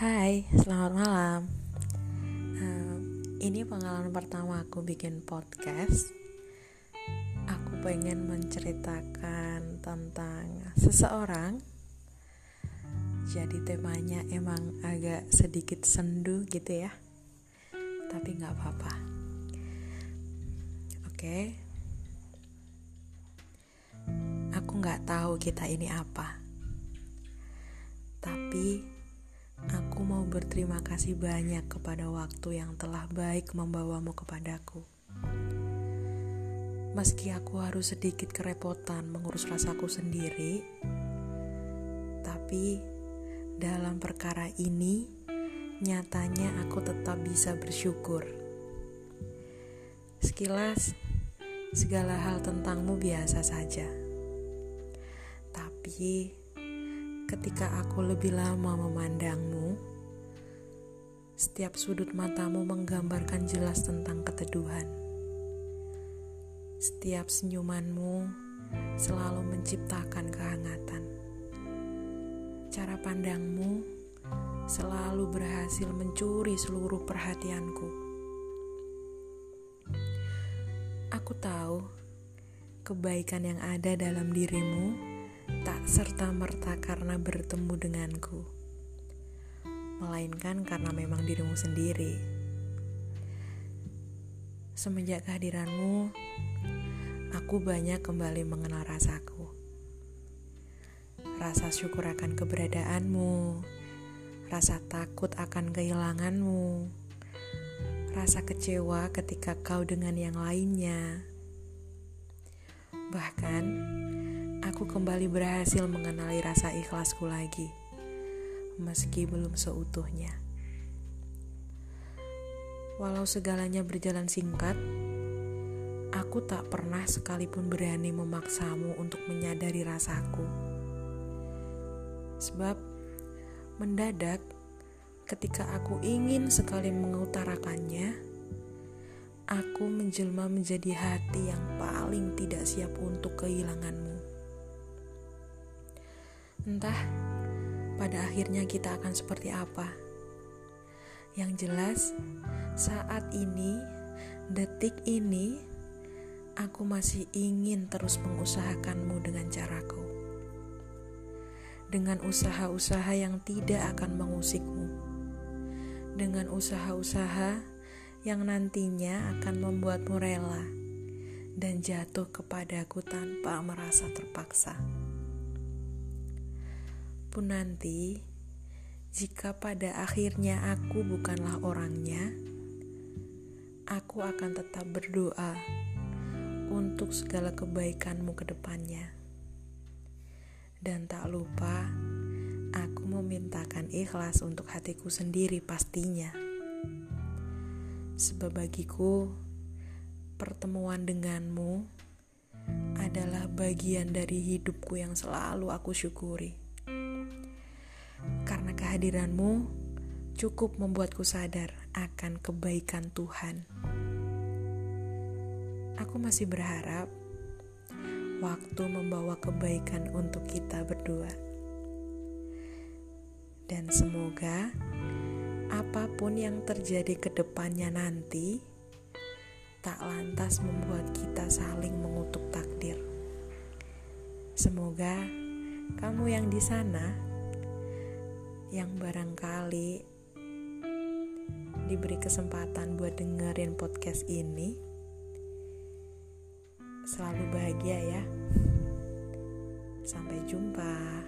Hai, selamat malam. Uh, ini pengalaman pertama aku bikin podcast. Aku pengen menceritakan tentang seseorang. Jadi temanya emang agak sedikit sendu gitu ya. Tapi nggak apa-apa. Oke. Okay. Aku nggak tahu kita ini apa. Tapi Aku mau berterima kasih banyak kepada waktu yang telah baik membawamu kepadaku. Meski aku harus sedikit kerepotan mengurus rasaku sendiri, tapi dalam perkara ini nyatanya aku tetap bisa bersyukur. Sekilas, segala hal tentangmu biasa saja. Tapi ketika aku lebih lama memandangmu, setiap sudut matamu menggambarkan jelas tentang keteduhan. Setiap senyumanmu selalu menciptakan kehangatan. Cara pandangmu selalu berhasil mencuri seluruh perhatianku. Aku tahu kebaikan yang ada dalam dirimu tak serta-merta karena bertemu denganku, melainkan karena memang dirimu sendiri. Semenjak kehadiranmu, aku banyak kembali mengenal rasaku. Rasa syukur akan keberadaanmu, rasa takut akan kehilanganmu, rasa kecewa ketika kau dengan yang lainnya. Bahkan, aku kembali berhasil mengenali rasa ikhlasku lagi, meski belum seutuhnya. Walau segalanya berjalan singkat, aku tak pernah sekalipun berani memaksamu untuk menyadari rasaku. Sebab mendadak ketika aku ingin sekali mengutarakannya, aku menjelma menjadi hati yang paling tidak siap untuk kehilanganmu. Entah pada akhirnya kita akan seperti apa. Yang jelas, saat ini, detik ini, aku masih ingin terus mengusahakanmu dengan caraku. Dengan usaha-usaha yang tidak akan mengusikmu. Dengan usaha-usaha yang nantinya akan membuatmu rela dan jatuh kepadaku tanpa merasa terpaksa pun nanti, jika pada akhirnya aku bukanlah orangnya, aku akan tetap berdoa untuk segala kebaikanmu ke depannya. Dan tak lupa, aku memintakan ikhlas untuk hatiku sendiri pastinya. Sebab bagiku, pertemuan denganmu adalah bagian dari hidupku yang selalu aku syukuri kehadiranmu cukup membuatku sadar akan kebaikan Tuhan. Aku masih berharap waktu membawa kebaikan untuk kita berdua. Dan semoga apa pun yang terjadi ke depannya nanti tak lantas membuat kita saling mengutuk takdir. Semoga kamu yang di sana yang barangkali diberi kesempatan buat dengerin podcast ini selalu bahagia ya. Sampai jumpa.